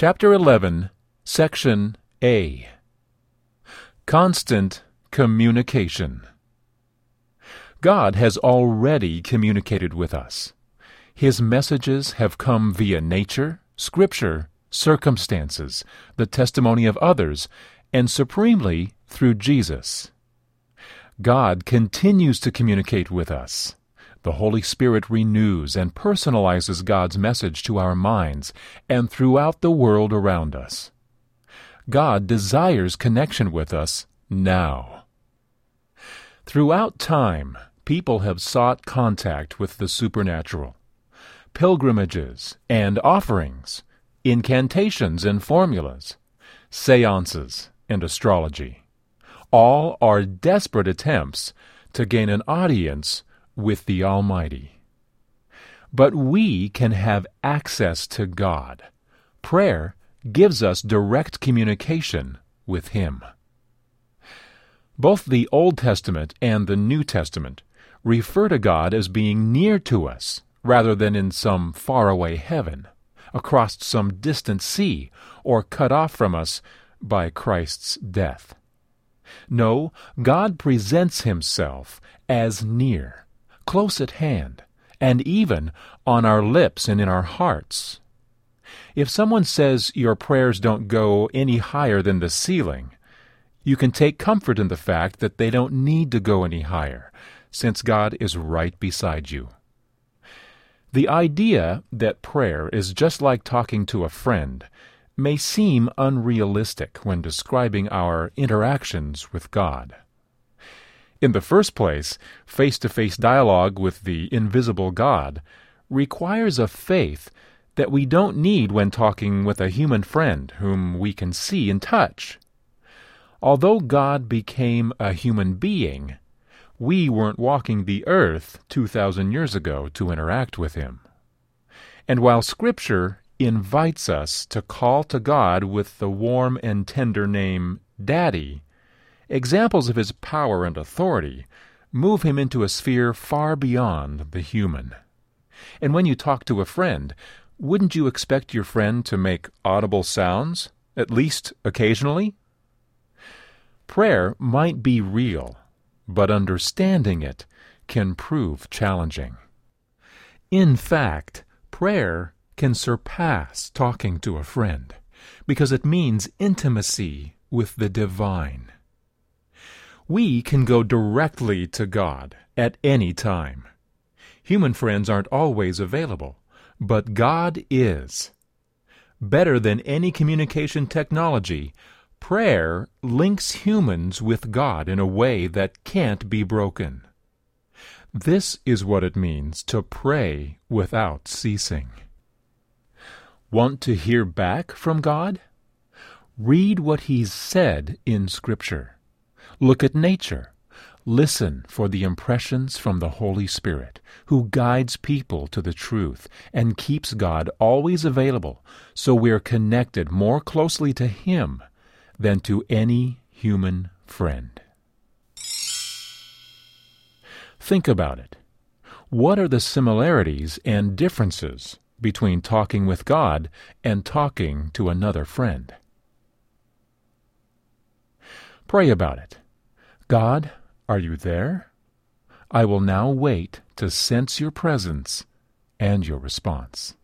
Chapter 11, Section A Constant Communication. God has already communicated with us. His messages have come via nature, scripture, circumstances, the testimony of others, and supremely through Jesus. God continues to communicate with us. The Holy Spirit renews and personalizes God's message to our minds and throughout the world around us. God desires connection with us now. Throughout time, people have sought contact with the supernatural. Pilgrimages and offerings, incantations and formulas, seances and astrology, all are desperate attempts to gain an audience with the Almighty. But we can have access to God. Prayer gives us direct communication with Him. Both the Old Testament and the New Testament refer to God as being near to us rather than in some faraway heaven, across some distant sea, or cut off from us by Christ's death. No, God presents Himself as near, close at hand, and even on our lips and in our hearts. If someone says your prayers don't go any higher than the ceiling, you can take comfort in the fact that they don't need to go any higher, since God is right beside you. The idea that prayer is just like talking to a friend may seem unrealistic when describing our interactions with God. In the first place, face to face dialogue with the invisible God requires a faith that we don't need when talking with a human friend whom we can see and touch. Although God became a human being, we weren't walking the earth 2,000 years ago to interact with Him. And while Scripture invites us to call to God with the warm and tender name Daddy, Examples of his power and authority move him into a sphere far beyond the human. And when you talk to a friend, wouldn't you expect your friend to make audible sounds, at least occasionally? Prayer might be real, but understanding it can prove challenging. In fact, prayer can surpass talking to a friend because it means intimacy with the divine we can go directly to God at any time. Human friends aren't always available, but God is. Better than any communication technology, prayer links humans with God in a way that can't be broken. This is what it means to pray without ceasing. Want to hear back from God? Read what He's said in Scripture. Look at nature. Listen for the impressions from the Holy Spirit, who guides people to the truth and keeps God always available so we're connected more closely to Him than to any human friend. Think about it. What are the similarities and differences between talking with God and talking to another friend? Pray about it. God, are you there? I will now wait to sense your presence and your response.